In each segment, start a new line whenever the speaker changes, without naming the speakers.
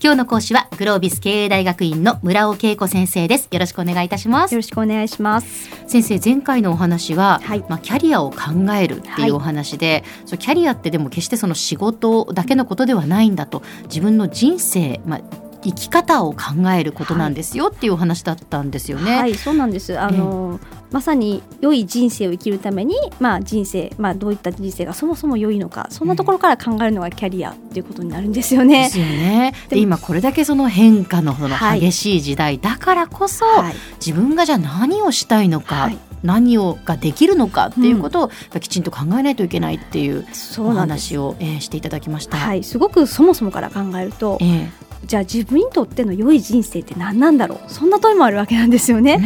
今日の講師はグロービス経営大学院の村尾恵子先生ですよろしくお願いいたします
よろしくお願いします。
先生前回のお話は、
はい
まあキャリアを考えるっていうお話で、そうキャリアってでも決してその仕事だけのことではないんだと自分の人生まあ生き方を考えることなんですよっていうお話だったんですよね。
はい、そうなんです。あの、まさに良い人生を生きるために、まあ人生、まあどういった人生がそもそも良いのか、そんなところから考えるのがキャリアっていうことになるんですよ
で
ね。
すよね。で今これだけその変化のその
はい
激しい時代だからこそ、
はい、
自分がじゃあ何をしたいのか、
はい
何をができるのかっていうことをきちんと考えないといけないっていうお。話を、えーしていただきました。
はい、すごくそもそもから考えると
え、え
じゃあ自分にとっての良い人生って何なんだろう？そんな問いもあるわけなんですよね。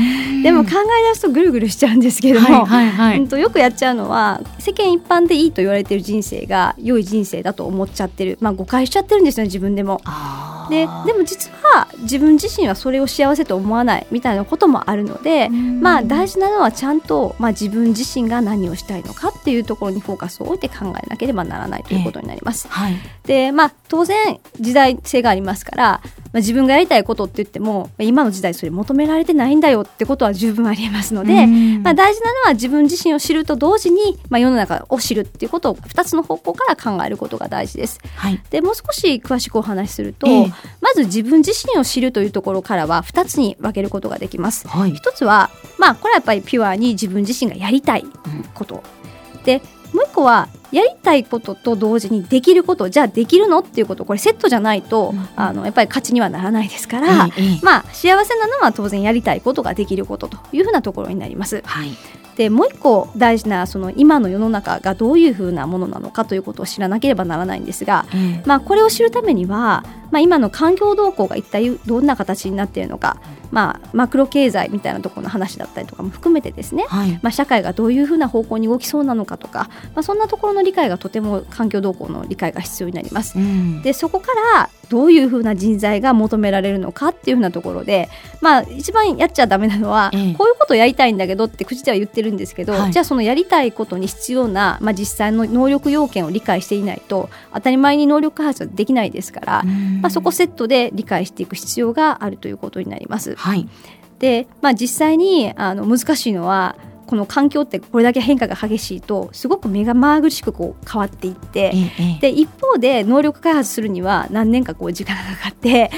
でも考え出すとぐるぐるしちゃうんですけれども、
はいはいはい
うんとよくやっちゃうのは世間一般でいいと言われている人生が良い人生だと思っちゃってる、まあ、誤解しちゃってるんですよね自分でも。
あー
ででも実は自分自身はそれを幸せと思わないみたいなこともあるので、
うん。
まあ大事なのはちゃんと、まあ、自分自身が何をしたいのかっていうところにフォーカスを置いて考えなければならないということになります。
はい。
でまあ当然時代性がありますから、まあ、自分がやりたいことって言ってもまあ今の時代それ求められてないんだよってことは十分ありえますので、
うん。
まあ、大事なのは自分自身を知ると同時に、まあ、世の中を知るっていうことを2つの方向から考えることが大事です。
はい。
でもう少し詳しくお話しすると、
ええ。
まず自分自身を知るというところからは2つに分けることができます。
はい。
一つはまあこれはやっぱりピュアに自分自身がやりたいこと、う一個はやりたいことと同時にできることじゃあできるのっていうことこれセットじゃないと、
うん
あのやっぱり勝ちにはならないですから、
ええええ。
まあ幸せなのは当然やりたいことができることというふうなところになります。
はい。
でもう一個大事なその今の世の中がどういうふうなものなのかということを知らなければならないんですが、
ええ。
まあ、これを知るためには、まあ、今の環境動向が一体どんな形になっているのか、まあ、マクロ経済みたいなところの話だったりとかも含めてですね、
はい。
まあ、社会がどういうふうな方向に動きそうなのかとか、まあ、そんなところの理解がとても環境動向の理解が必要になります。
うん。
でそこからどういうふうな人材が求められるのかっていうふうなところで、まあ、一番やっちゃダメなのは、
ええ。
こういうことやりたいんだけどって口では言ってるんですけど、
はい。
じゃあそのやりたいことに必要な、まあ、実際の能力要件を理解していないと当たり前に能力開発はできないですから、
うん
まあ、そこセットで理解していく必要があるということになります。
はい
で、まあ、実際にあの難しいのはこの環境ってこれだけ変化が激しいとすごく目がまぐるしくこう変わっていって。
ええええ
で一方で能力開発するには何年かこう時間がかかって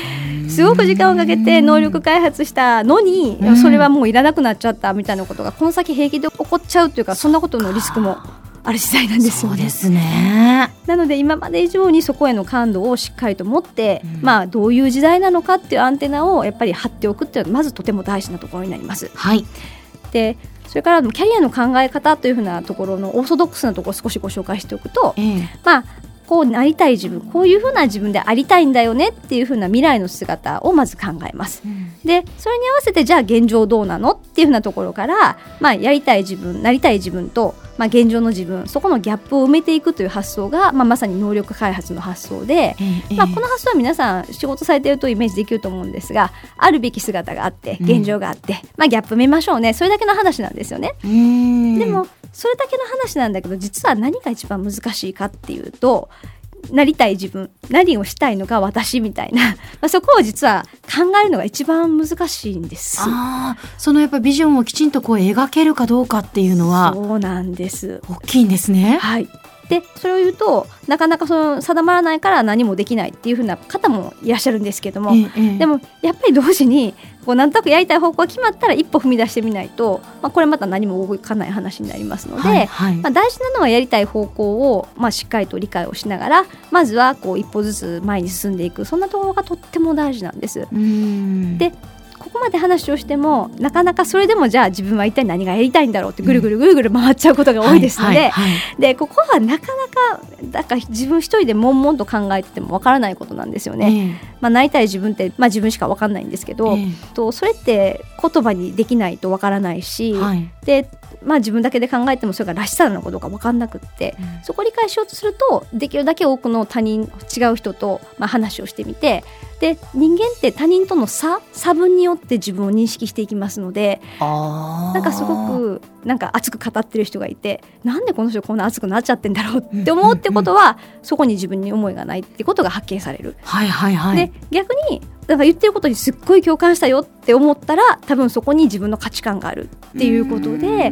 すごく時間をかけて能力開発したのに
うん
それはもういらなくなっちゃったみたいなことがこの先平気で起こっちゃうというかそんなことのリスクもある時代なんですよね。
そうですね
なので今まで以上にそこへの感度をしっかりと持って、
うん
まあどういう時代なのかっていうアンテナをやっぱり張っておくっていうのはまずとても大事なところになります。
はい
でそれからキャリアの考え方というふうなところのオーソドックスなところを少しご紹介しておくと、
ええ
まあこうなりたい自分こういうふうな自分でありたいんだよねっていうふうな未来の姿をまず考えます。でそれに合わせてじゃあ現状どうなのっていうふうなところから、まあ、やりたい自分なりたい自分と、まあ、現状の自分そこのギャップを埋めていくという発想が、まあ、まさに能力開発の発想で、
ええ
まあ、この発想は皆さん仕事されているとイメージできると思うんですがあるべき姿があって
うん。
現状があって、まあ、ギャップ埋めましょうね。それだけの話なんですよね。
うん
でもそれだけの話なんだけど実は何が一番難しいかっていうとなりたい自分何をしたいのか私みたいな、まあ、そこを実は考えるのが一番難しいんです。
ああそのやっぱビジョンをきちんとこう描けるかどうかっていうのは
そうなんです。
大きいんですね。
はいでそれを言うとなかなかその定まらないから何もできないっていう風な方もいらっしゃるんですけども、
ええええ。
でもやっぱり同時にこうなんとなくやりたい方向が決まったら一歩踏み出してみないと、まあ、これまた何も動かない話になりますので、
はいはい。
まあ、大事なのはやりたい方向を、まあ、しっかりと理解をしながらまずはこう一歩ずつ前に進んでいくそんなところがとっても大事なんです。
うん。
でここまで話をしてもなかなかそれでもじゃあ自分は一体何がやりたいんだろうってぐるぐるぐるぐる回っちゃうことが多いですので、でここはなかなかだから自分一人で悶々と考えててもわからないことなんですよね。
え
まあ、なりたい自分って、まあ、自分しかわかんないんですけど、
え
とそれって言葉にできないとわからないし、
はい。
でまあ、自分だけで考えてもそれがらしさなのかどうか分かんなくって、そこを理解しようとするとできるだけ多くの他人違う人と、まあ、話をしてみてで人間って他人との差差分によって自分を認識していきますのでなんかすごくなんか熱く語ってる人がいてなんでこの人こんな熱くなっちゃってんだろうって思うってことは、そこに自分に思いがないってことが発見される。
はいはいはい。
で逆にだから言ってることにすっごい共感したよって思ったら多分そこに自分の価値観があるっていうことで、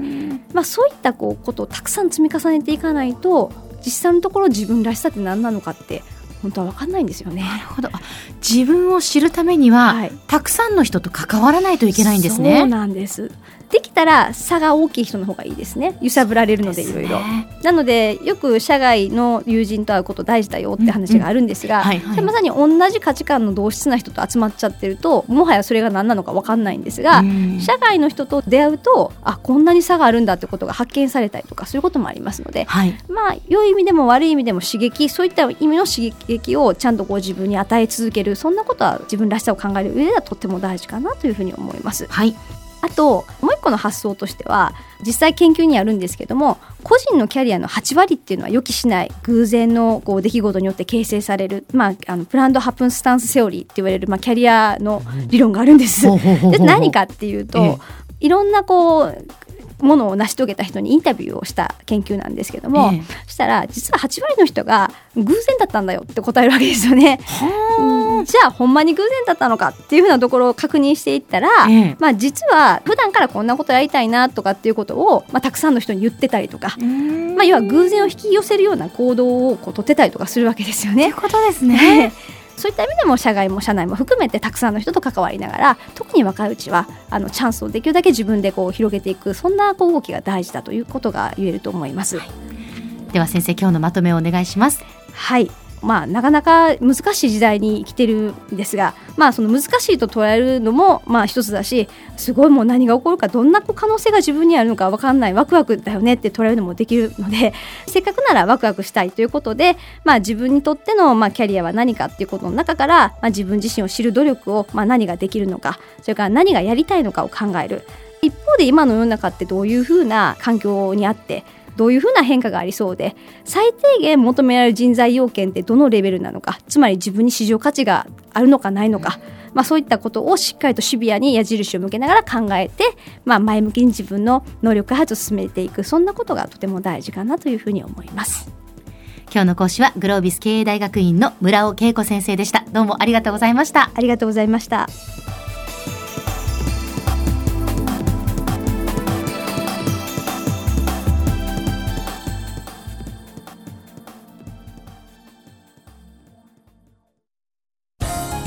まあ、そういったこうことをたくさん積み重ねていかないと実際のところ自分らしさって何なのかって本当は分かんないんですよね。
なるほど。あ自分を知るためには、
はい。
たくさんの人と関わらないといけないんですね。
そうなんです。できたら差が大きい人の方がいいですね。揺さぶられるのでいろいろ。なのでよく社外の友人と会うこと大事だよって話があるんですが、まさに同じ価値観の同質な人と集まっちゃってるともはやそれが何なのか分かんないんですが、
うん。
社外の人と出会うとあこんなに差があるんだってことが発見されたりとかそういうこともありますので
はい。
まあ良い意味でも悪い意味でも刺激そういった意味の刺激をちゃんとこう自分に与え続けるそんなことは自分らしさを考える上ではとっても大事かなというふうに思います。
はい
あともう一個の発想としては実際研究にあるんですけども個人のキャリアの8割っていうのは予期しない偶然のこう出来事によって形成される、まあ、あのプランドハプンスタンスセオリーって言われる、まあ、キャリアの理論があるんです。何かっていうと、
ええ
いろんなこうものを成し遂げた人にインタビューをした研究なんですけども、
ええ
そしたら実は8割の人が偶然だったんだよって答えるわけですよね。うんじゃあほんまに偶然だったのかっていうふうなところを確認していったら、
ええ
まあ、実は普段からこんなことやりたいなとかっていうことを、まあ、たくさんの人に言ってたりとか、まあ、要は偶然を引き寄せるような行動をこう取ってたりとかするわけですよね。
ということですね。
そういった意味でも社外も社内も含めてたくさんの人と関わりながら特に若いうちはあのチャンスをできるだけ自分でこう広げていくそんなこう動きが大事だということが言えると思います。
では先生今日のまとめをお願いします。
はいまあ、なかなか難しい時代に生きてるんですが、まあ、その難しいと捉えるのもまあ一つだしすごいもう何が起こるかどんな可能性が自分にあるのか分かんないワクワクだよねって捉えるのもできるので せっかくならワクワクしたいということで、まあ、自分にとってのまあキャリアは何かっていうことの中から、まあ、自分自身を知る努力をまあ何ができるのかそれから何がやりたいのかを考える。一方で今の世の中ってどういうふうな環境にあってどういうふうな変化がありそうで最低限求められる人材要件ってどのレベルなのかつまり自分に市場価値があるのかないのか、まあ、そういったことをしっかりとシビアに矢印を向けながら考えて、まあ、前向きに自分の能力開発を進めていくそんなことがとても大事かなというふうに思います。
今日の講師はグロービス経営大学院の村尾恵子先生でした。どうもありがとうございました。
ありがとうございました。